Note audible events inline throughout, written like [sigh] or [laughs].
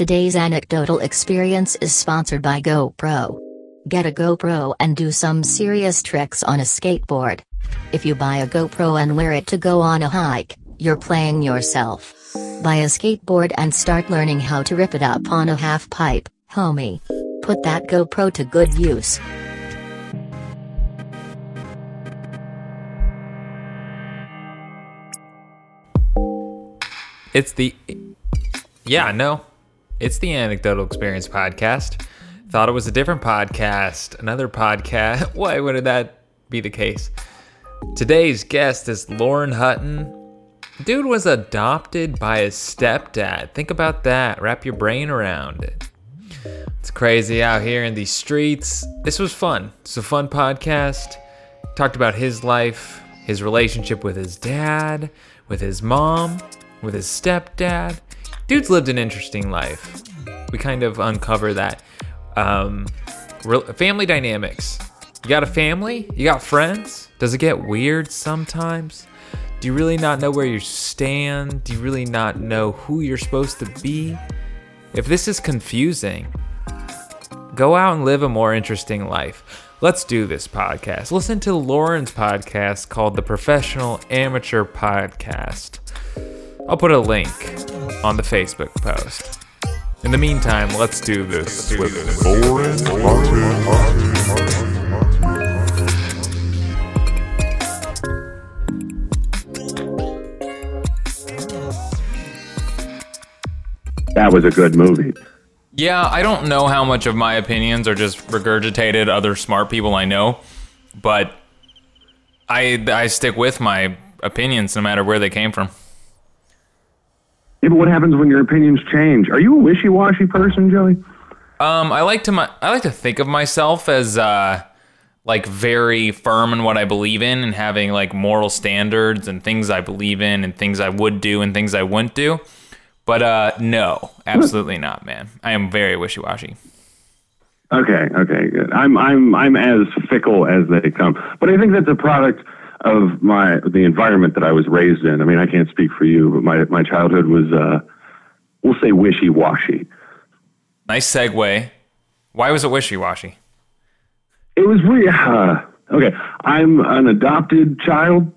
Today's anecdotal experience is sponsored by GoPro. Get a GoPro and do some serious tricks on a skateboard. If you buy a GoPro and wear it to go on a hike, you're playing yourself. Buy a skateboard and start learning how to rip it up on a half pipe, homie. Put that GoPro to good use. It's the yeah, no. It's the Anecdotal Experience podcast. Thought it was a different podcast, another podcast. [laughs] Why would that be the case? Today's guest is Loren Hutton. Dude was adopted by his stepdad. Think about that. Wrap your brain around it. It's crazy out here in these streets. This was fun. It's a fun podcast. Talked about his life, his relationship with his dad, with his mom, with his stepdad. Dude's lived an interesting life. We kind of uncover that. Um, family dynamics. You got a family? You got friends? Does it get weird sometimes? Do you really not know where you stand? Do you really not know who you're supposed to be? If this is confusing, go out and live a more interesting life. Let's do this podcast. Listen to Loren's podcast called The Professional Amateur Podcast. I'll put a link on the Facebook post. In the meantime, let's do this with Loren That was a good movie. Yeah, I don't know how much of my opinions are just regurgitated other smart people I know, but I I stick with my opinions no matter where they came from. Yeah, but what happens when your opinions change? Are you a wishy-washy person, Joey? Um, I like to my, I like to think of myself as uh, like very firm in what I believe in and having like moral standards and things I believe in and things I would do and things I wouldn't do. But uh, no, absolutely not, man. I am very wishy-washy. Okay, okay, good. I'm I'm I'm as fickle as they come, but I think that's a product of my the environment that I was raised in. I mean, I can't speak for you, but my my childhood was uh, we'll say wishy-washy. Nice segue. Why was it wishy-washy? It was really uh, okay. I'm an adopted child,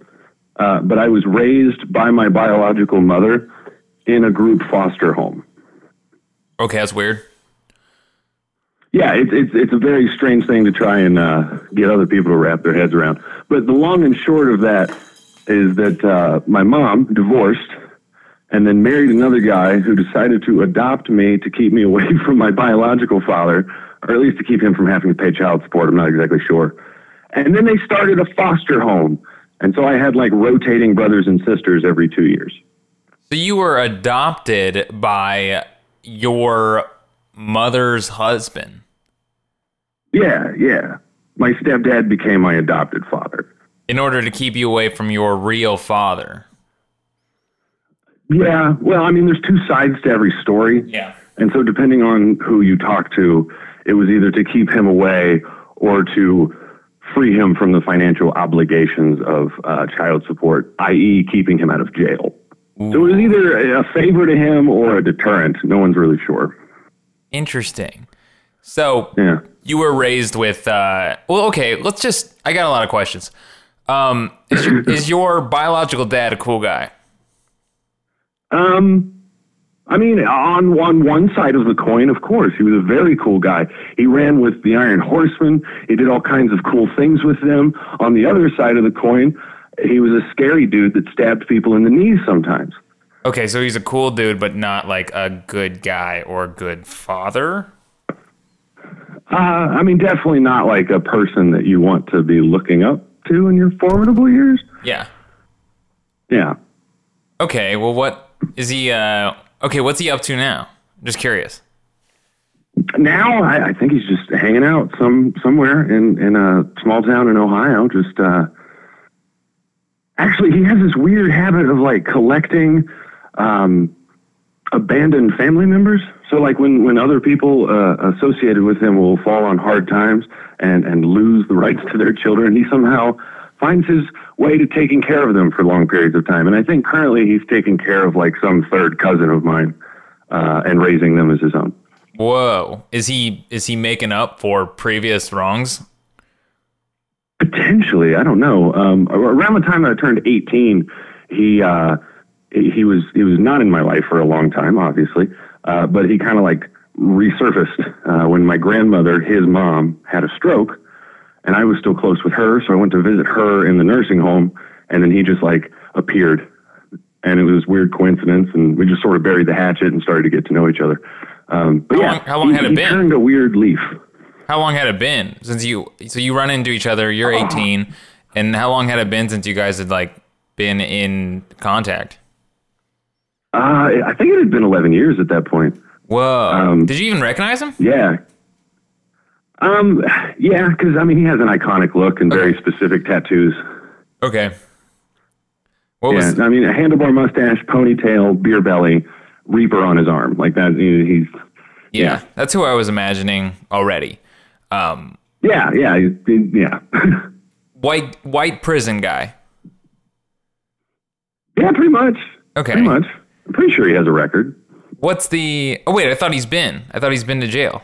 uh, but I was raised by my biological mother in a group foster home. Okay, that's weird. Yeah, it's it's it's a very strange thing to try and uh, get other people to wrap their heads around. But the long and short of that is that uh, my mom divorced and then married another guy who decided to adopt me to keep me away [laughs] from my biological father, or at least to keep him from having to pay child support. I'm not exactly sure. And then they started a foster home, and so I had like rotating brothers and sisters every two years. So you were adopted by your mother's husband. Yeah, yeah. My stepdad became my adopted father. in order to keep you away from your real father. Yeah, well, I mean, there's two sides to every story. Yeah. And so, depending on who you talk to, it was either to keep him away or to free him from the financial obligations of uh, child support, i.e., keeping him out of jail. So it was either a favor to him or a deterrent. No one's really sure. Interesting. So Yeah. You were raised with uh well okay, let's just I got a lot of questions. Um is your, [clears throat] is your biological dad a cool guy? Um, I mean, on on one side of the coin, of course, he was a very cool guy. He ran with the Iron Horsemen. He did all kinds of cool things with them. On the other side of the coin, he was a scary dude that stabbed people in the knees sometimes. Okay, so he's a cool dude but not like a good guy or a good father. Uh, I mean, definitely not like a person that you want to be looking up to in your formidable years. Yeah. Yeah. Okay, well what is he uh okay, what's he up to now? Just curious. Now I, I think he's just hanging out some somewhere in in a small town in Ohio. Just uh, actually, he has this weird habit of like collecting um, abandoned family members. So like when when other people uh, associated with him will fall on hard times and and lose the rights to their children, he somehow finds his way to taking care of them for long periods of time. And I think currently he's taking care of like some third cousin of mine uh, and raising them as his own. Whoa. Is he is he making up for previous wrongs? Potentially, I don't know. Um, around the time that I turned 18, he uh, he was he was not in my life for a long time, obviously, uh, but he kind of like resurfaced uh, when my grandmother, his mom, had a stroke, and I was still close with her, so I went to visit her in the nursing home, and then he just like appeared, and it was weird coincidence, and we just sort of buried the hatchet and started to get to know each other. Um, but How yeah, long- how long he, had it been? Turned a weird leaf. How long had it been since you so you run into each other, you're 18, and how long had it been since you guys had like been in contact? Uh, I think it had been 11 years at that point. Whoa. Um, Did you even recognize him? Yeah. Um, yeah, because I mean, he has an iconic look and very specific tattoos. Okay. What Yeah, was I mean, a handlebar mustache, ponytail, beer belly, reaper on his arm, like that. He's yeah, yeah. that's who I was imagining already. Um yeah, yeah, yeah, [laughs] white white prison guy. yeah. Pretty much. Okay. Pretty much. I'm pretty sure he has a record. What's the Oh wait, I thought he's been. I thought he's been to jail.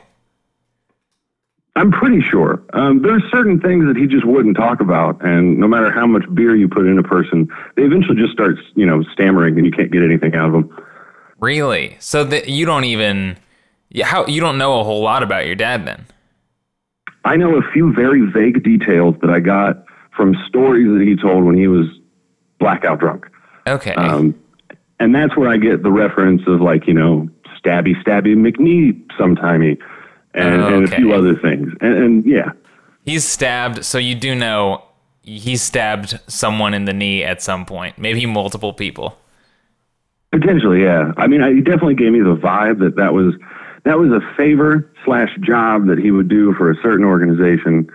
I'm pretty sure. Um, there's certain things that he just wouldn't talk about, and no matter how much beer you put in a person, they eventually just start, you know, stammering, and you can't get anything out of them. Really? So that you don't even yeah, how you don't know a whole lot about your dad then. I know a few very vague details that I got from stories that he told when he was blackout drunk. Okay. Um, and that's where I get the reference of like, you know, stabby, stabby McNee sometimey and, and a few other things. And, and yeah, He's stabbed, so you do know he stabbed someone in the knee at some point, maybe multiple people. potentially, yeah. I mean, I, he definitely gave me the vibe that that was, that was a favor slash job that he would do for a certain organization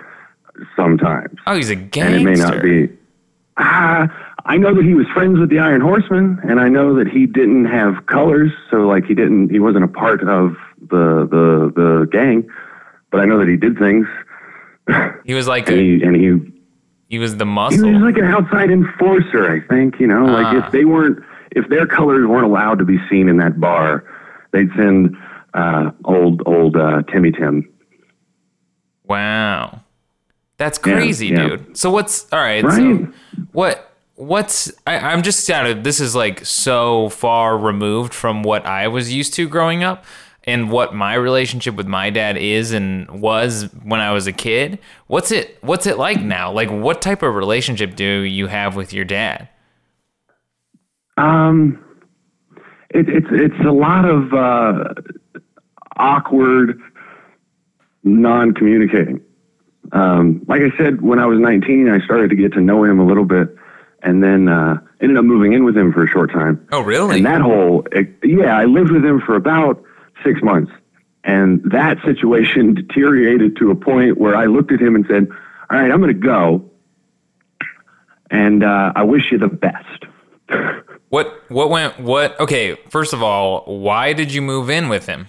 sometimes. Oh, he's a gangster. And it may not be. Ah, I know that he was friends with the Iron Horseman, and I know that he didn't have colors, so like he didn't, he wasn't a part of the the the gang. But I know that he did things, He was like [laughs] and he and he he was the muscle. he was like an outside enforcer. I think you know, like Ah. if they weren't, if their colors weren't allowed to be seen in that bar, they'd send uh, old old uh, Timmy Tim. wow. That's crazy, yeah. dude. So what's all right, so what what's I, I'm just kind of this is like so far removed from what I was used to growing up and what my relationship with my dad is and was when I was a kid. What's it what's it like now? Like what type of relationship do you have with your dad? Um, it, it's it's a lot of uh, awkward, non-communicating. Um, like I said, when I was 19, I started to get to know him a little bit, and then uh, ended up moving in with him for a short time. Oh, really? And that whole, it, yeah, I lived with him for about six months. And that situation deteriorated to a point where I looked at him and said, All right, I'm going to go. And uh, I wish you the best. [laughs] What what went what okay, first of all, why did you move in with him?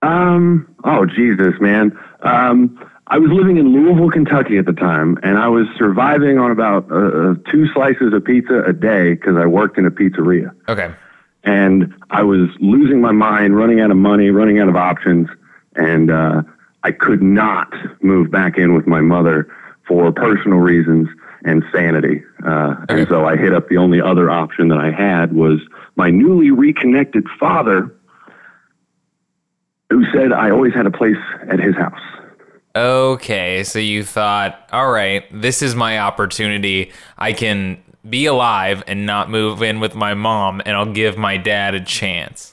Um, oh, Jesus, man. Um, I was living in Louisville, Kentucky at the time, and I was surviving on about uh, uh, two slices of pizza a day because I worked in a pizzeria. Okay. and I was losing my mind, running out of money, running out of options, and uh, I could not move back in with my mother for personal reasons and sanity. Uh, And so I hit up the only other option that I had was my newly reconnected father, who said I always had a place at his house. Okay, so you thought, all right, this is my opportunity. I can be alive and not move in with my mom, and I'll give my dad a chance.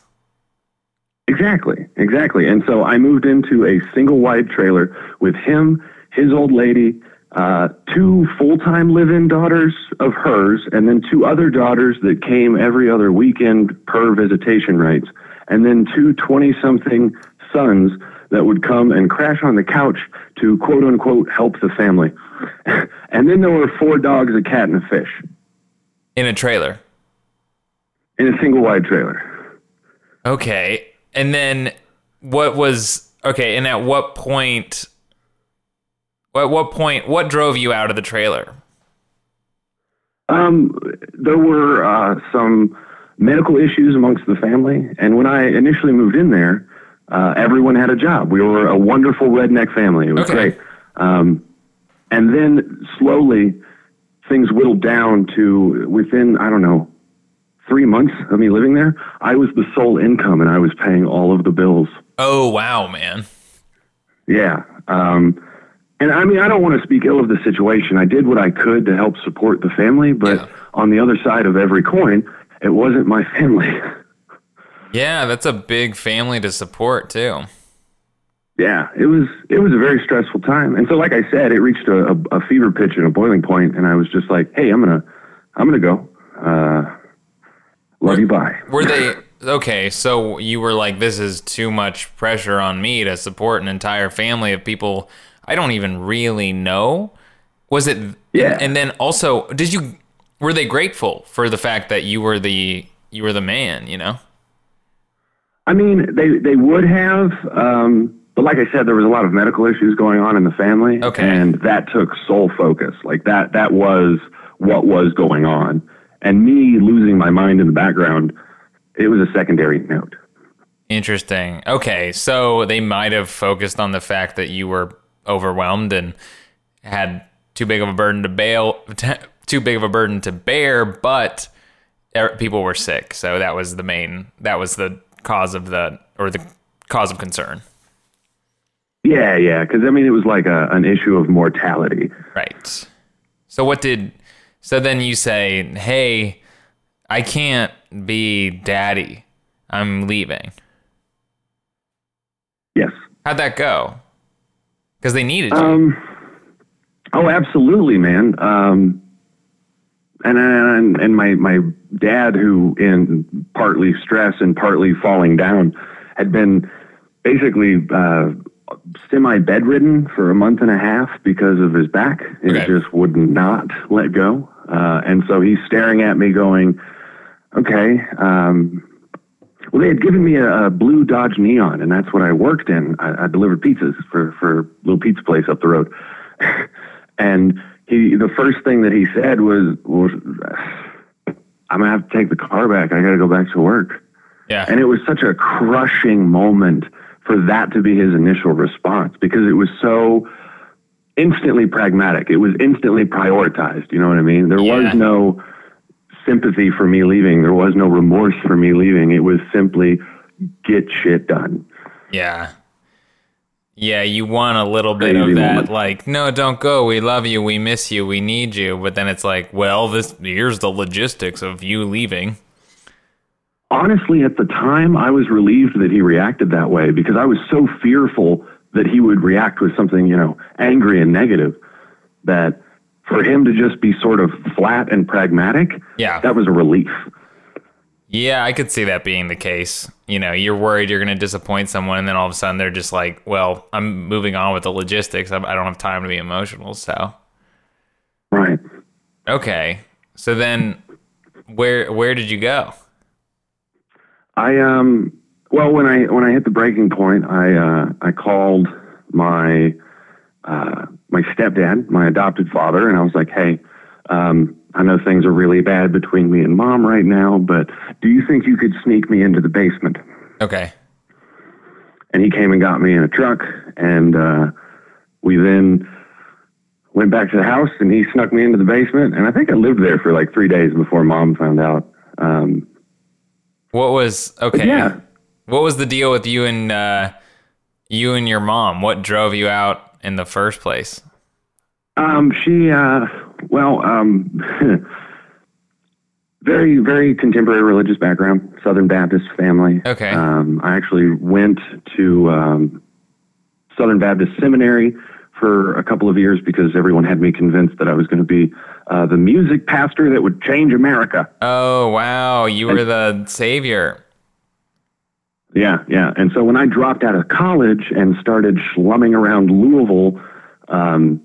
Exactly, exactly. And so I moved into a single wide trailer with him, his old lady, uh, two full time live in daughters of hers, and then two other daughters that came every other weekend per visitation rights, and then two 20 something sons that would come and crash on the couch to quote unquote help the family. [laughs] and then there were four dogs, a cat, and a fish In a trailer. in a single wide trailer. Okay. And then what was okay, and at what point at what point what drove you out of the trailer? Um, there were uh, some medical issues amongst the family. And when I initially moved in there, uh, everyone had a job. We were a wonderful redneck family. It was Okay. great. Um, and then slowly, things whittled down to within I don't know three months of me living there, I was the sole income and I was paying all of the bills. Oh wow, man. Yeah. Um, and I mean, I don't want to speak ill of the situation. I did what I could to help support the family, but Yeah. on the other side of every coin, it wasn't my family. [laughs] Yeah, that's a big family to support too. yeah, it was it was a very stressful time. And so, like I said, it reached a, a, a fever pitch and a boiling point, and I was just like, "Hey, I'm gonna I'm gonna go. Uh, love you, bye." Were they [laughs] okay? So you were like, "This is too much pressure on me to support an entire family of people I don't even really know." Was it? Yeah. And then also, did you? Were they grateful for the fact that you were the you were the man? You know. I mean, they they would have, um, but like I said, there was a lot of medical issues going on in the family, Okay. and that took sole focus. Like that that was what was going on, and me losing my mind in the background, it was a secondary note. Interesting. Okay, so they might have focused on the fact that you were overwhelmed and had too big of a burden to bail, [laughs] too big of a burden to bear, but er- people were sick, so that was the main. That was the cause of the or the cause of concern. Yeah, yeah, because I mean, it was like a, an issue of mortality. Right. So what did? So then you say, "Hey, I can't be daddy. I'm leaving." Yes. How'd that go? Because they needed you. Um, oh, absolutely, man. Um, and and and my my dad, who in partly stress and partly falling down, had been basically uh, semi bedridden for a month and a half because of his back. It Okay. just would not let go, uh, and so he's staring at me, going, "Okay." Um, well, they had given me a, a blue Dodge Neon, and that's what I worked in. I, I delivered pizzas for for a little pizza place up the road. [laughs] and he, the first thing that he said was, was, "I'm gonna have to take the car back. I got to go back to work." yeah. And it was such a crushing moment for that to be his initial response because it was so instantly pragmatic. It was instantly prioritized. You know what I mean? There Yeah. was no sympathy for me leaving. There was no remorse for me leaving. It was simply get shit done. Yeah. Yeah, you want a little bit Crazy of that, like, no, don't go. We love you. We miss you. We need you. But then it's like, well, this here's the logistics of you leaving. Honestly, at the time, I was relieved that he reacted that way because I was so fearful that he would react with something, you know, angry and negative that for him to just be sort of flat and pragmatic, Yeah. that was a relief. Yeah, I could see that being the case. You know, you're worried you're going to disappoint someone, and then all of a sudden they're just like, well, I'm moving on with the logistics. I don't have time to be emotional. So, Right. okay. So then where where did you go? I um well when I when I hit the breaking point, I uh I called my uh my stepdad, my adopted father, and I was like, "Hey, um I know things are really bad between me and mom right now, but do you think you could sneak me into the basement?" Okay. And he came and got me in a truck and uh we then went back to the house and he snuck me into the basement and I think I lived there for like 3 days before mom found out. Um What was okay? yeah. What was the deal with you and uh, you and your mom? What drove you out in the first place? Um, she, uh, well, um, [laughs] very, very contemporary religious background, Southern Baptist family. Okay. Um, I actually went to um, Southern Baptist Seminary for a couple of years because everyone had me convinced that I was going to be uh, the music pastor that would change America. Oh wow, you were the savior. Yeah, yeah. And so when I dropped out of college and started slumming around Louisville, um,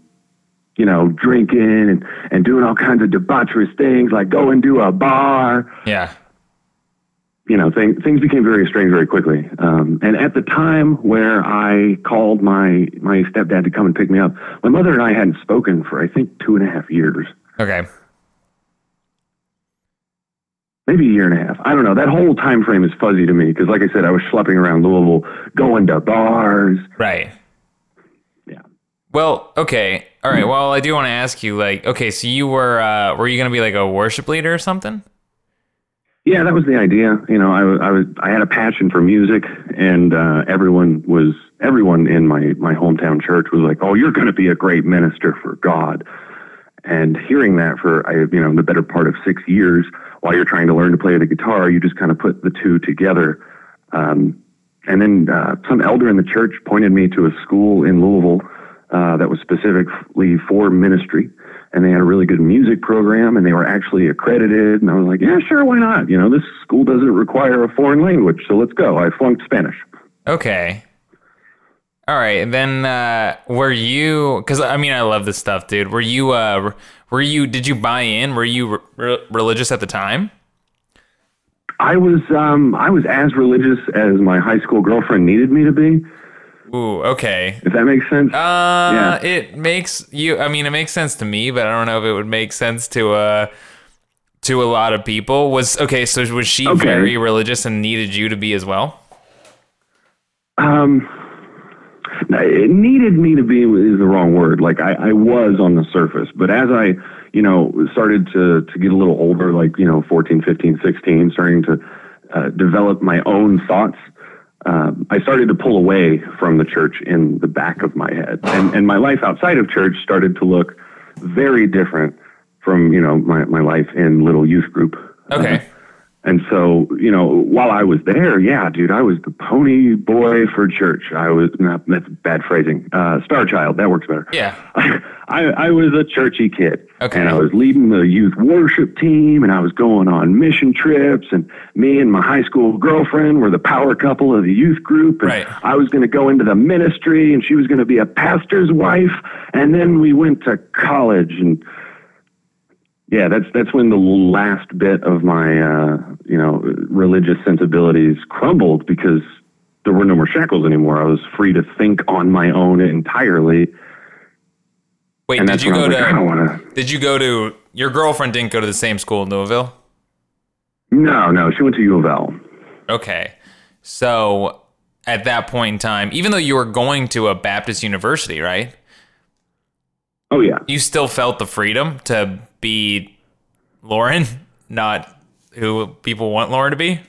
you know, drinking and, and doing all kinds of debaucherous things like going to a bar, Yeah. you know, thing, things became very strange very quickly. Um, and at the time where I called my, my stepdad to come and pick me up, my mother and I hadn't spoken for, I think, two and a half years. Okay. maybe a year and a half. I don't know. That whole time frame is fuzzy to me because, like I said, I was schlepping around Louisville, going to bars. Right. Yeah. Well, okay. All right. Well, I do want to ask you, like, okay, so you were, uh, were you going to be like a worship leader or something? Yeah, that was the idea. You know, I, I was I had a passion for music, and uh, everyone was everyone in my my hometown church was like, "Oh, you're going to be a great minister for God." And hearing that for I you know the better part of six years, while you're trying to learn to play the guitar, you just kind of put the two together. Um, and then uh, some elder in the church pointed me to a school in Louisville uh, that was specifically for ministry, and they had a really good music program, and they were actually accredited. And I was like, yeah, sure, why not? You know, this school doesn't require a foreign language, so let's go. I flunked Spanish. Okay. All right. And then, uh, were you, cause I mean, I love this stuff, dude. Were you, uh, were you, did you buy in? Were you re- re- religious at the time? I was um, I was as religious as my high school girlfriend needed me to be, Ooh, okay. if that makes sense. Uh, it makes you. I mean, it makes sense to me, but I don't know if it would make sense to uh to a lot of people. Was okay. So was she Okay. very religious and needed you to be as well? Um, it needed me to be is the wrong word. Like I, I was on the surface, but as I, you know, started to, to get a little older, like, you know, 14, 15, 16, starting to uh, develop my own thoughts, um, I started to pull away from the church in the back of my head. And, and my life outside of church started to look very different from, you know, my, my life in little youth group. Okay. And so, you know, while I was there, yeah, dude, I was the pony boy for church. I was not that's bad phrasing. Uh, star child, that works better. Yeah. [laughs] I, I was a churchy kid. Okay. And I was leading the youth worship team and I was going on mission trips and me and my high school girlfriend were the power couple of the youth group. And Right. I was going to go into the ministry and she was going to be a pastor's wife. And then we went to college and yeah, that's that's when the last bit of my uh, you know religious sensibilities crumbled because there were no more shackles anymore. I was free to think on my own entirely, Wait, did you go was like, I to? to. Did you go to? Your girlfriend didn't go to the same school in Louisville. No, no, she went to U of L. Okay. So at that point in time, even though you were going to a Baptist university, right? Oh yeah, You still felt the freedom to be Loren, not who people want Loren to be.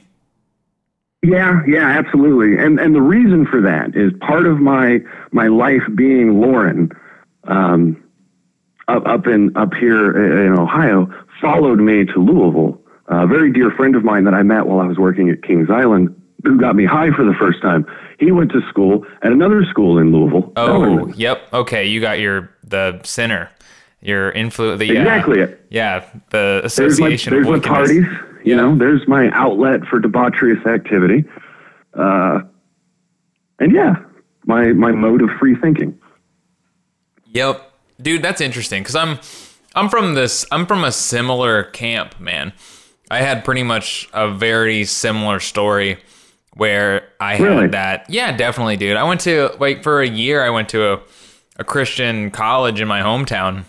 yeah, yeah, absolutely. And and the reason for that is part of my my life being Loren, um, up up in up here in Ohio, followed me to Louisville. A very dear friend of mine that I met while I was working at Kings Island, who got me high for the first time. He went to school at another school in Louisville. Oh, yep. Okay, you got your the center, your influence. The uh, Exactly. yeah, the there's my, association there's of my parties. You Yeah. know, there's my outlet for debaucherous activity. Uh, and yeah, my my mode of free thinking. Yep, dude, that's interesting because I'm I'm from this I'm from a similar camp, man. I had pretty much a very similar story where I had Really? that. Yeah, definitely, dude. I went to like for a year. I went to a a Christian college in my hometown.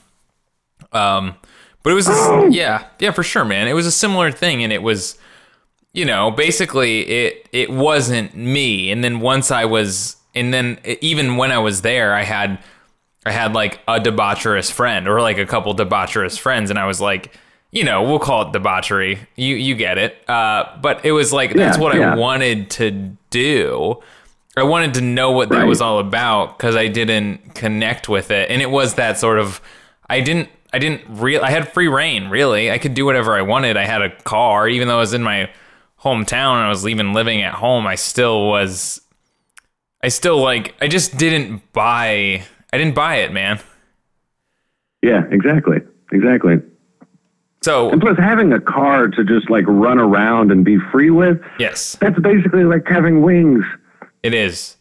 Um, but it was a, yeah, yeah, for sure, man. It was a similar thing, and it was you know, basically it it wasn't me. And then once I was, and then even when I was there, I had I had like a debaucherous friend or like a couple debaucherous friends, and I was like, you know, we'll call it debauchery. You you get it. Uh, but it was like that's Yeah, what yeah. I wanted to do. I wanted to know what that Right. was all about because I didn't connect with it, and it was that sort of. I didn't. I didn't real. I had free reign. Really, I could do whatever I wanted. I had a car, even though I was in my hometown and I was even living at home. I still was. I still like. I just didn't buy. I didn't buy it, man. Yeah, exactly, exactly. So And plus, having a car to just like run around and be free with, yes, that's basically like having wings. It is.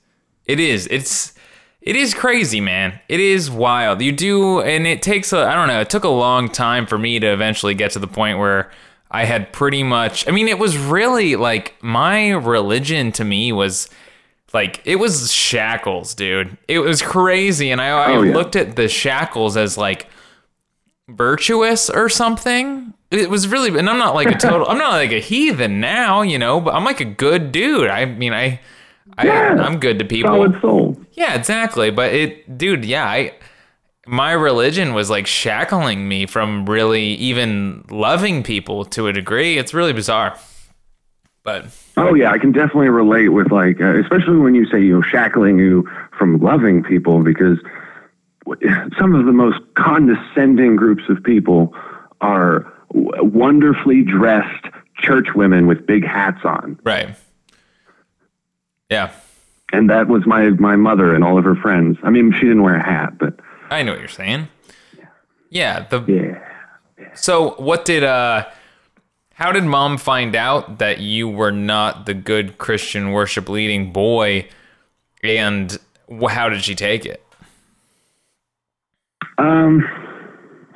It is. It's it is crazy, man. It is wild. You do and it takes a I don't know, it took a long time for me to eventually get to the point where I had pretty much I mean, it was really like my religion to me was like it was shackles, dude. It was crazy and I, I Oh, yeah. looked at the shackles as like virtuous or something it was really, and I'm not like a total, I'm not like a heathen now, you know, but I'm like a good dude. I mean, I, I, Yeah. I'm good to people. Solid soul. Yeah, exactly. But it, dude, yeah, I, my religion was like shackling me from really even loving people to a degree. It's really bizarre. But Oh yeah, I can definitely relate with like, uh, especially when you say you know shackling you from loving people because some of the most condescending groups of people are wonderfully dressed church women with big hats on, right, yeah, and that was my my mother and all of her friends. I mean, she didn't wear a hat, but I know what you're saying. Yeah. The yeah. so what did uh, how did mom find out that you were not the good Christian worship leading boy, and how did she take it? Um.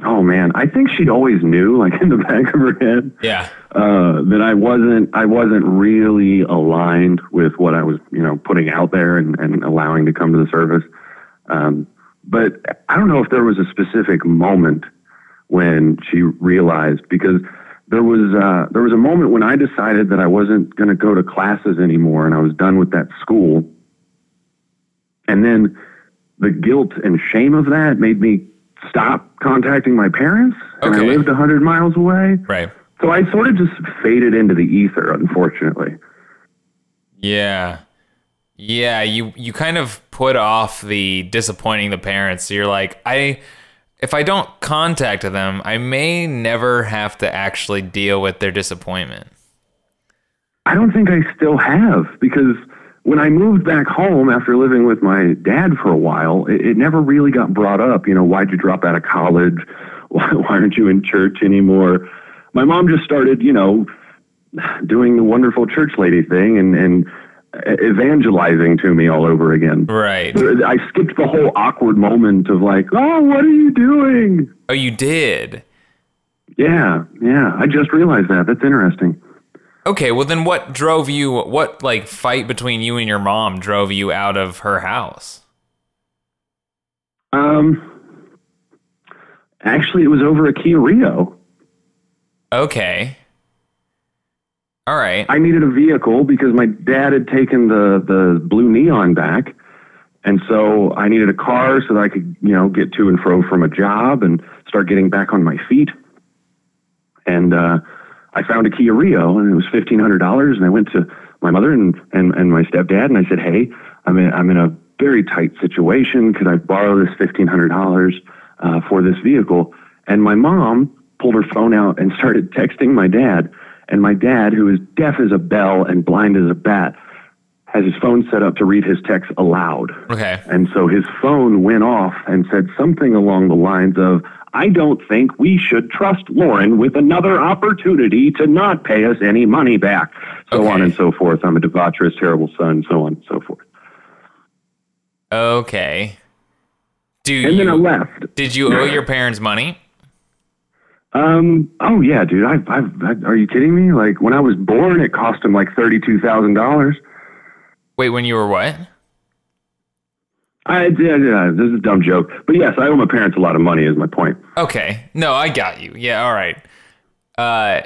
Oh man, I think she always knew, like [laughs] in the back of her head. Yeah. uh, that I wasn't I wasn't really aligned with what I was you know putting out there and, and allowing to come to the service. Um, but I don't know if there was a specific moment when she realized because there was uh, there was a moment when I decided that I wasn't going to go to classes anymore and I was done with that school. And then the guilt and shame of that made me stop contacting my parents. And I lived 100 miles away. Right. So I sort of just faded into the ether, unfortunately. Yeah. Yeah, you you kind of put off the disappointing the parents. So you're like, I if I don't contact them, I may never have to actually deal with their disappointment. I don't think I still have because when I moved back home after living with my dad for a while, it, it never really got brought up. You know, why'd you drop out of college? [laughs] Why, why aren't you in church anymore? My mom just started, you know, doing the wonderful church lady thing and, and evangelizing to me all over again. Right. I skipped the whole awkward moment of like, oh, what are you doing? Oh, you did. Yeah, yeah. I just realized that. That's interesting. Okay, well then what drove you what like fight between you and your mom drove you out of her house? Um, actually, it was over a Kia Rio. Okay. All right. I needed a vehicle because my dad had taken the the blue neon back, and so I needed a car so that I could, you know, get to and fro from a job and start getting back on my feet. And uh, I found a Kia Rio, and it was fifteen hundred dollars. And I went to my mother and, and and my stepdad, and I said, "Hey, I'm in I'm in a very tight situation. Could I borrow this fifteen hundred dollars uh, for this vehicle?" And my mom pulled her phone out and [laughs] started texting my dad. And my dad, who is deaf as a bell and blind as a bat, has his phone set up to read his text aloud. Okay. And so his phone went off and said something along the lines of, I don't think we should trust Loren with another opportunity to not pay us any money back. So Okay. on and so forth. I'm a debaucherous, terrible son, so on and so forth. Okay. Do And then I left. did you owe your parents money? Um, oh yeah, dude. I've, I've, I, are you kidding me? Like when I was born, it cost him like $32,000. Wait, when you were what? I, yeah, yeah, this is a dumb joke. But yes, I owe my parents a lot of money is my point. Okay. No, I got you. Yeah, all right. Uh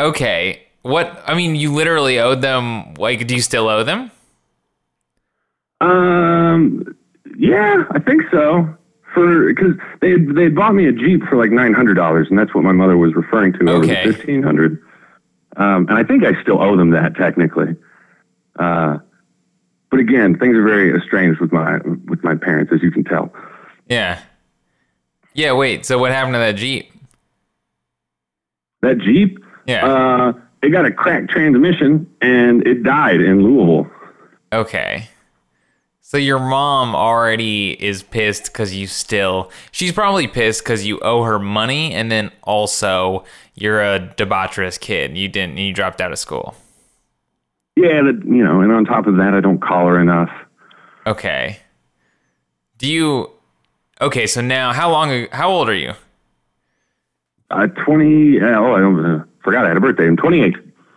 okay. What I mean, you literally owed them like do you still owe them? Um, yeah, I think so. For because they they bought me a Jeep for like nine hundred dollars, and that's what my mother was referring to over Okay. the fifteen hundred. Um, and I think I still owe them that technically. Uh, but again, things are very estranged with my with my parents, as you can tell. Yeah. Yeah, wait. So what happened to that Jeep? That Jeep, Yeah. uh, it got a cracked transmission and it died in Louisville. Okay. So your mom already is pissed because you still. She's probably pissed because you owe her money, and then also you're a debaucherous kid. You didn't. You dropped out of school. Yeah, that you know, and on top of that, I don't call her enough. Okay. Do you? Okay. So now, how long? How old are you? Uh, twenty. Uh, oh, I don't, uh, forgot I had a birthday. I'm twenty eight.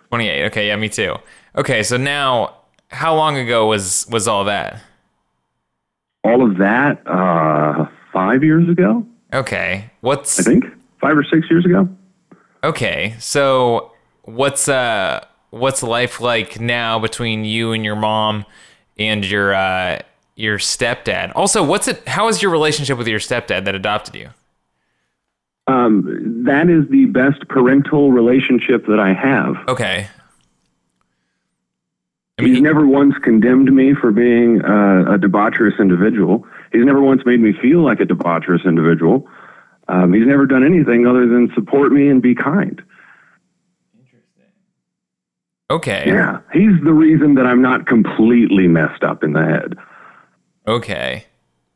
Twenty-eight. Okay. Yeah, me too. Okay. So now, how long ago was was all that? all of that uh, five years ago, Okay. What's I think five or six years ago. Okay, so what's uh what's life like now between you and your mom and your uh your stepdad? Also, what's it how is your relationship with your stepdad that adopted you? Um, that is the best parental relationship that I have. Okay. I He's never once condemned me for being uh, a debaucherous individual. He's never once made me feel like a debaucherous individual. Um, he's never done anything other than support me and be kind. Okay. Yeah, he's the reason that I'm not completely messed up in the head. Okay.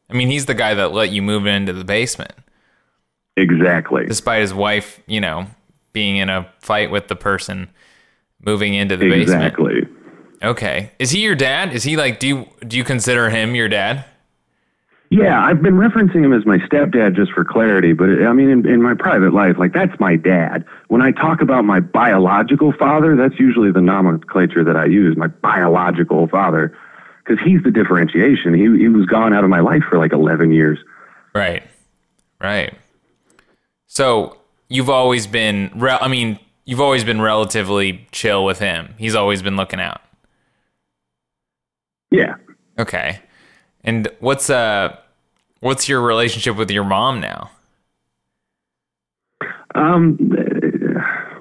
I mean, he's the guy that let you move into the basement Exactly. despite his wife, you know, being in a fight with the person moving into the basement. Exactly. Okay. Is he your dad? Is he like do you do you consider him your dad? Yeah, I've been referencing him as my stepdad just for clarity, but I mean, in, in my private life, like that's my dad. When I talk about my biological father, that's usually the nomenclature that I use, my biological father, because he's the differentiation. He, he was gone out of my life for like 11 years. Right. Right. So, you've always been re- I mean, you've always been relatively chill with him. He's always been looking out. Yeah. Okay. And what's uh what's your relationship with your mom now? Um,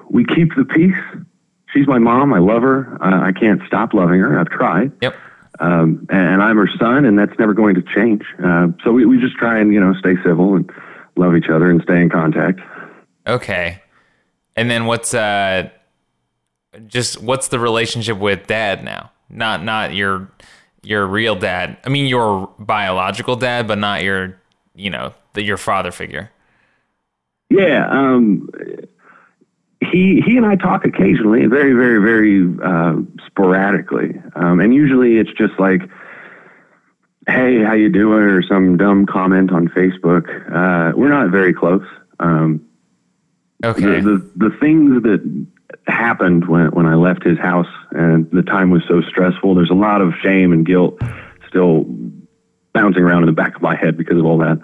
we keep the peace. She's my mom. I love her. Uh, I can't stop loving her. I've tried. Yep. Um, and I'm her son, and that's never going to change. Uh, so we, we just try and, you know, stay civil and love each other and stay in contact. Okay. And then what's uh just what's the relationship with dad now? Not not your your real dad. I mean your biological dad, but not your you know, the, your father figure. Yeah, um, he he and I talk occasionally, very very very uh, sporadically, um, and usually it's just like, "Hey, how you doing?" or some dumb comment on Facebook. Uh, we're not very close. Um, Okay. the, the the things that happened when when I left his house and the time was so stressful. There's a lot of shame and guilt still bouncing around in the back of my head because of all that.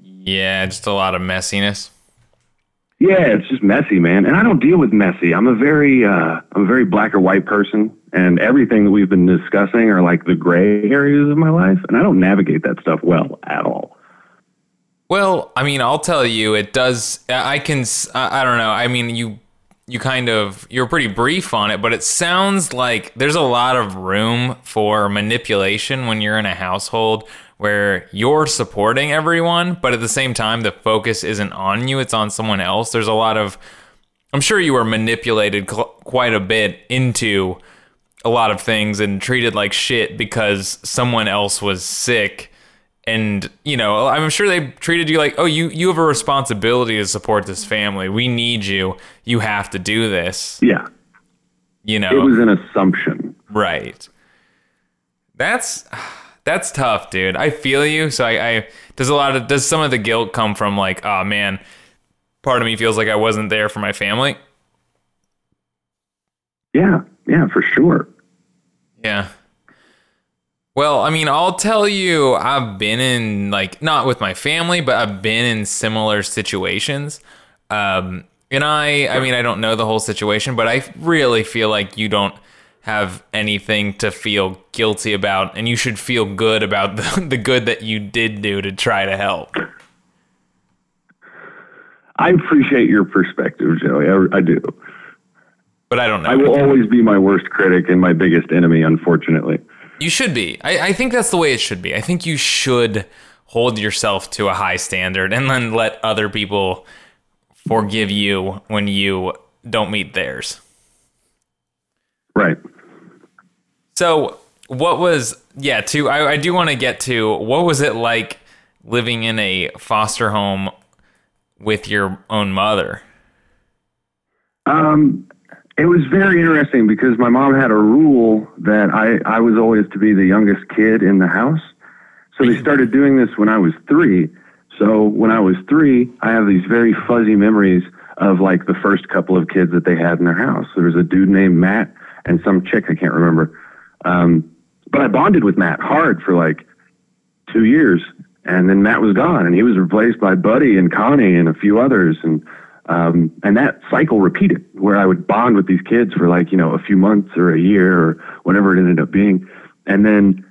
yeah, just a lot of messiness. Yeah, it's just messy, man. And I don't deal with messy. I'm a very uh I'm a very black or white person and everything that we've been discussing are like the gray areas of my life and I don't navigate that stuff well at all. Well, I mean, I'll tell you, it does. I can. I don't know. I mean, you you kind of you're pretty brief on it, but it sounds like there's a lot of room for manipulation when you're in a household where you're supporting everyone, but at the same time, the focus isn't on you; it's on someone else. There's a lot of. I'm sure you were manipulated cl- quite a bit into a lot of things and treated like shit because someone else was sick and you know i'm sure they treated you like oh you you have a responsibility to support this family we need you you have to do this Yeah. you know It was an assumption. right that's that's tough dude i feel you so I, I does a lot of does some of the guilt come from like oh man part of me feels like i wasn't there for my family Yeah. Yeah, for sure. Yeah. Well, I mean, I'll tell you, I've been in like not with my family, but I've been in similar situations. Um, and I, I mean, I don't know the whole situation, but I really feel like you don't have anything to feel guilty about, and you should feel good about [laughs] the, the good that you did do to try to help. I appreciate your perspective, Joey. I, I do. But I don't know. I will always be my worst critic and my biggest enemy, unfortunately. You should be. I, I think that's the way it should be. I think you should hold yourself to a high standard and then let other people forgive you when you don't meet theirs. Right. So, what was, yeah, to, I, I do want to get to what was it like living in a foster home with your own mother? Um, it was very interesting because my mom had a rule that I, I was always to be the youngest kid in the house. So they started doing this when I was three. So when I was three, I have these very fuzzy memories of like the first couple of kids that they had in their house. There was a dude named Matt and some chick I can't remember. Um, but I bonded with Matt hard for like two years, and then Matt was gone, and he was replaced by Buddy and Connie and a few others. And Um, and that cycle repeated where I would bond with these kids for like, you know, a few months or a year or whatever it ended up being. And then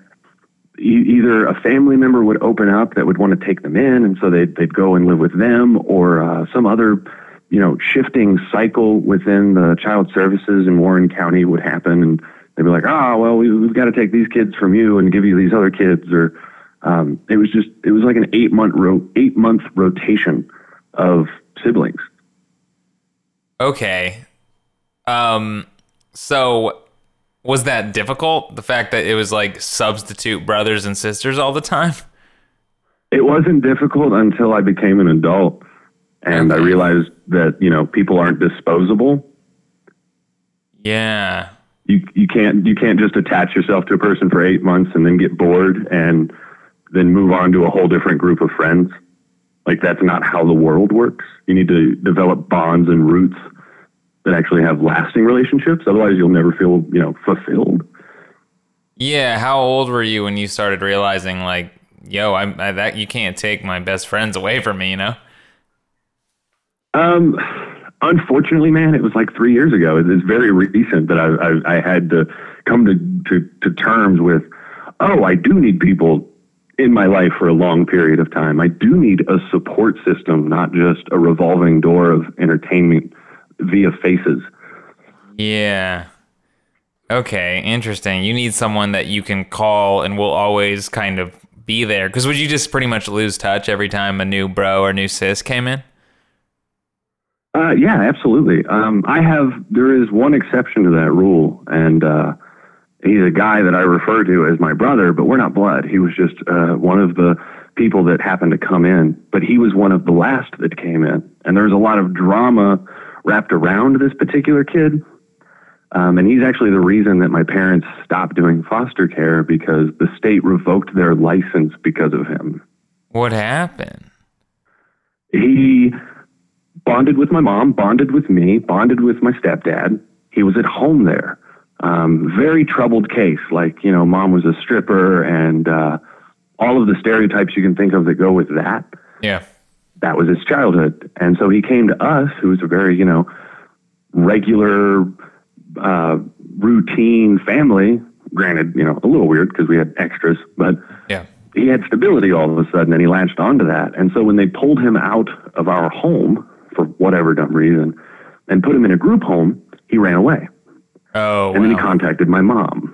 e- either a family member would open up that would want to take them in. And so they'd, they'd go and live with them or uh, some other, you know, shifting cycle within the child services in Warren County would happen. And they'd be like, oh, well, we, we've got to take these kids from you and give you these other kids. Or um, it was just, it was like an eight month, ro- eight month rotation of siblings. Okay. Um so was that difficult? The fact that it was like substitute brothers and sisters all the time? It wasn't difficult until I became an adult and I realized that, you know, people aren't disposable. Yeah. You you can't you can't just attach yourself to a person for 8 months and then get bored and then move on to a whole different group of friends. Like that's not how the world works. You need to develop bonds and roots that actually have lasting relationships. Otherwise, you'll never feel, you know, fulfilled. Yeah, how old were you when you started realizing like, yo, I'm I, that you can't take my best friends away from me, you know? Um, unfortunately, man, it was like three years ago. It's very recent that I, I, I had to come to, to, to terms with, oh, I do need people in my life for a long period of time. I do need a support system, not just a revolving door of entertainment via faces. Yeah. Okay, interesting. You need someone that you can call and will always kind of be there. Because would you just pretty much lose touch every time a new bro or new sis came in? Uh, yeah, absolutely. Um, I have, there is one exception to that rule, and uh, he's a guy that I refer to as my brother, but we're not blood. He was just uh, one of the people that happened to come in, but he was one of the last that came in. And there was a lot of drama wrapped around this particular kid. Um, and he's actually the reason that my parents stopped doing foster care because the state revoked their license because of him. What happened? he bonded with my mom, bonded with me, bonded with my stepdad. He was at home there. Um, very troubled case. Like, you know, mom was a stripper and uh, all of the stereotypes you can think of that go with that. Yeah. That was his childhood. And so he came to us, who was a very, you know, regular, uh, routine family. Granted, you know, a little weird because we had extras, but Yeah. he had stability all of a sudden and he latched onto that. And so when they pulled him out of our home for whatever dumb reason and put him in a group home, he ran away. Oh, And then he contacted my mom.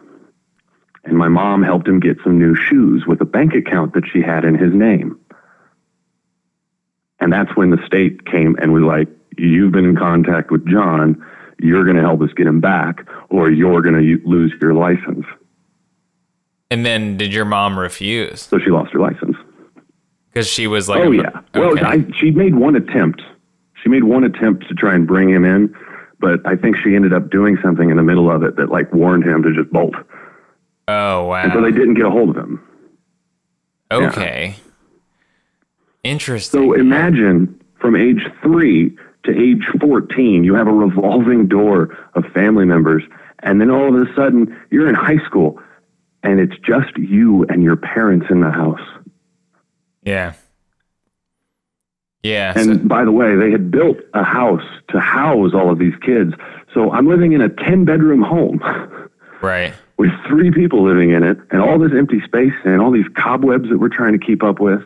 And my mom helped him get some new shoes with a bank account that she had in his name. And that's when the state came and was like, You've been in contact with John. You're going to help us get him back, or you're going to lose your license. and then did your mom refuse? So she lost her license. Because she was like, Oh yeah. Well. I, she made one attempt. She made one attempt to try and bring him in, but I think she ended up doing something in the middle of it that like warned him to just bolt, oh, wow. and so they didn't get a hold of him. okay. Interesting. So imagine from age three to age fourteen, you have a revolving door of family members, and then all of a sudden you're in high school, and it's just you and your parents in the house. yeah. Yeah. And so- by the way, they had built a house to house all of these kids. So I'm living in a 10 bedroom home [laughs] right. with three people living in it and all this empty space and all these cobwebs that we're trying to keep up with.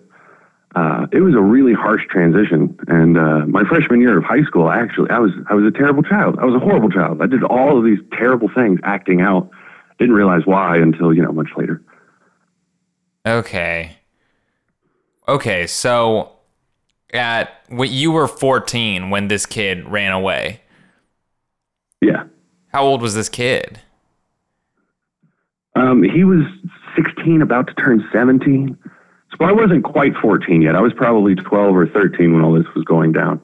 Uh, it was a really harsh transition. And uh, my freshman year of high school, actually, I was, I was a terrible child. I was a horrible child. I did all of these terrible things acting out. Didn't realize why until, you know, much later. Okay. Okay, so at when you were 14 when this kid ran away. Yeah. How old was this kid? Um, he was 16, about to turn 17. So I wasn't quite 14 yet. I was probably 12 or 13 when all this was going down.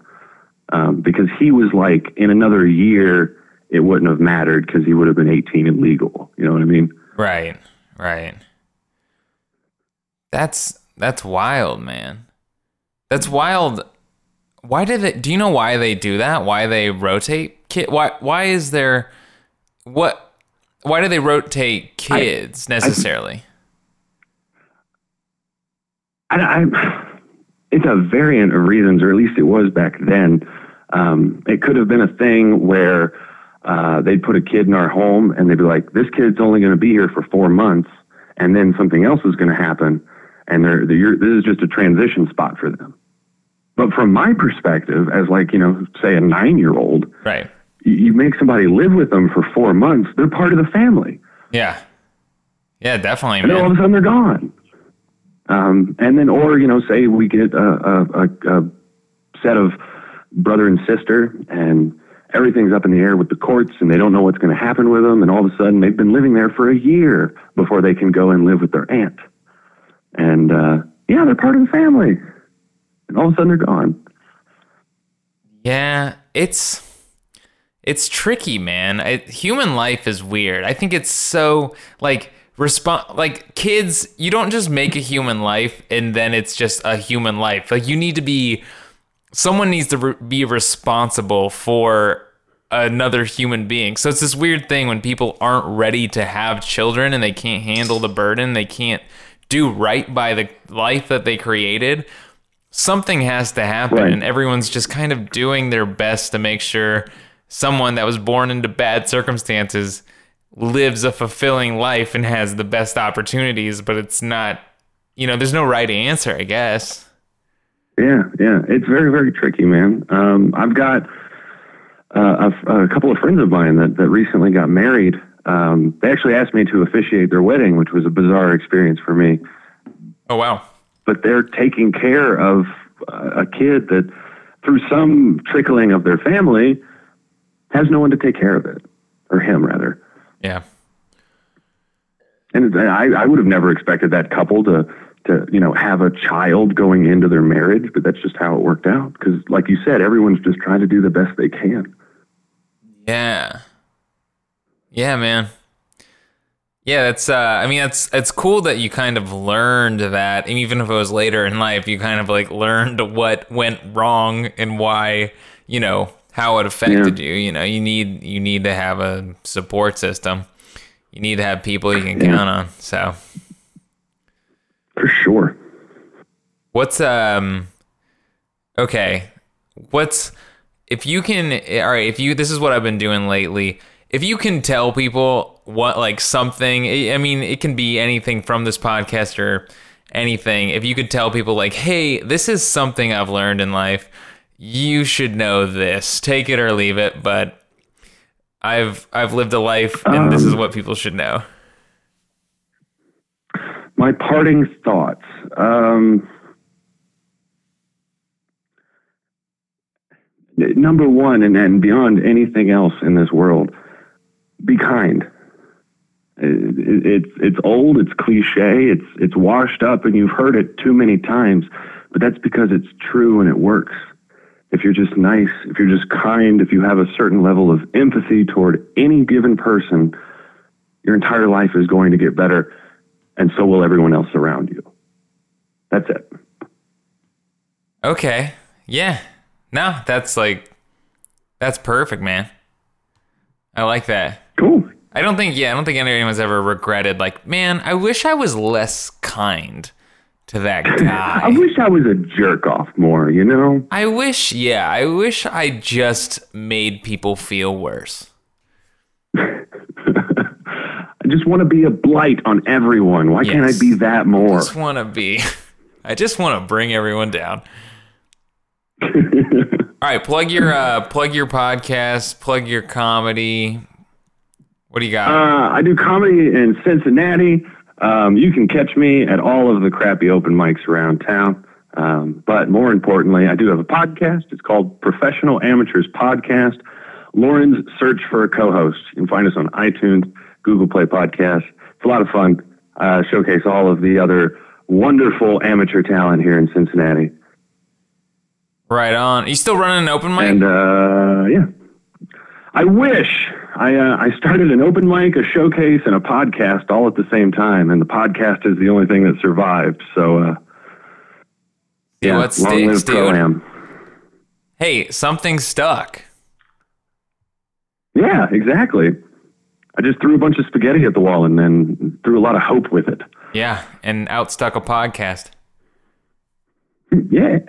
Um, because he was like, in another year, it wouldn't have mattered because he would have been 18 and legal. You know what I mean? Right. Right. That's that's wild, man. That's wild. Why did they do you know why they do that? Why they rotate kid why why is there what why do they rotate kids necessarily? I, I, it's a variant of reasons, or at least it was back then. Um, it could have been a thing where uh, they'd put a kid in our home and they'd be like, this kid's only going to be here for four months, and then something else is going to happen, and they're, they're, this is just a transition spot for them. But from my perspective, as like, you know, say a nine year old, Right. you, make somebody live with them for four months, they're part of the family. Yeah. Yeah, definitely, And then all of a sudden they're gone. Um, and then, or, you know, say we get a, a, a, a set of brother and sister and everything's up in the air with the courts and they don't know what's going to happen with them. And all of a sudden they've been living there for a year before they can go and live with their aunt. And, uh, yeah, they're part of the family. And all of a sudden they're gone. Yeah, it's it's tricky, man. I, human life is weird. I think it's so like respond like kids. You don't just make a human life and then it's just a human life. Like you need to be someone needs to re- be responsible for another human being. So it's this weird thing when people aren't ready to have children and they can't handle the burden. They can't do right by the life that they created something has to happen Right. and everyone's just kind of doing their best to make sure someone that was born into bad circumstances lives a fulfilling life and has the best opportunities but it's not you know there's no right answer i guess Yeah, yeah, it's very, very tricky, man. Um, I've got uh, a, a couple of friends of mine that, that recently got married. Um, they actually asked me to officiate their wedding, which was a bizarre experience for me. oh wow But they're taking care of uh, a kid that, through some trickling of their family, has no one to take care of it, or him rather. yeah And I, I would have never expected that couple to, to you know, have a child going into their marriage, but that's just how it worked out. Because, like you said, everyone's just trying to do the best they can. yeah yeah man yeah that's uh i mean that's it's cool that you kind of learned that and even if it was later in life you kind of like learned what went wrong and why you know how it affected you you know you need you need to have a support system you need to have people you can count on so For sure. What's um okay. What's if you can all right, if you this is what I've been doing lately. If you can tell people what like something I mean it can be anything from this podcast or anything. If you could tell people like, "Hey, this is something I've learned in life. You should know this. Take it or leave it, but I've I've lived a life and this is what people should know." My parting thoughts. Um, number one, and, and beyond anything else in this world, be kind. It- it- It's it's old, it's cliche, it's it's washed up, and you've heard it too many times. But that's because it's true and it works. If you're just nice, if you're just kind, if you have a certain level of empathy toward any given person, your entire life is going to get better, and so will everyone else around you. That's it. Okay. Yeah. No, that's like that's perfect, man. I like that. Cool. I don't think yeah, I don't think anyone's ever regretted like, man, I wish I was less kind to that [laughs] guy. I wish I was a jerk off more, you know? I wish, yeah, I wish I just made people feel worse. [laughs] I just want to be a blight on everyone. Why can't I be that more? [laughs] I just want to be I just want to bring everyone down. All right, plug your uh plug your podcast, plug your comedy. What do you got? Uh, I do comedy in Cincinnati. Um, you can catch me at all of the crappy open mics around town. Um, but more importantly, I do have a podcast. It's called Professional Amateurs Podcast. Loren's Search for a Co-host. You can find us on iTunes, Google Play Podcasts. It's a lot of fun. Uh, showcase all of the other wonderful amateur talent here in Cincinnati. right on. you still running an open mic? And uh, yeah, I wish I uh, I started an open mic, a showcase, and a podcast all at the same time, and the podcast is the only thing that survived. So uh, See yeah, what long live sticks, dude. Pro-Am. Hey, something stuck. Yeah, exactly. I just threw a bunch of spaghetti at the wall and then threw a lot of hope with it. Yeah, and outstuck a podcast. [laughs] Yeah.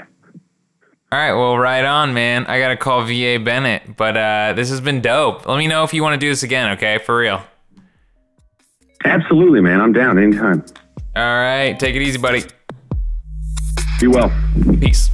All right, well, right on, man. I gotta call VA Bennett, but uh, this has been dope. Let me know if you want to do this again, okay? For real. Absolutely, man. I'm down anytime. All right, take it easy, buddy. Be well. Peace.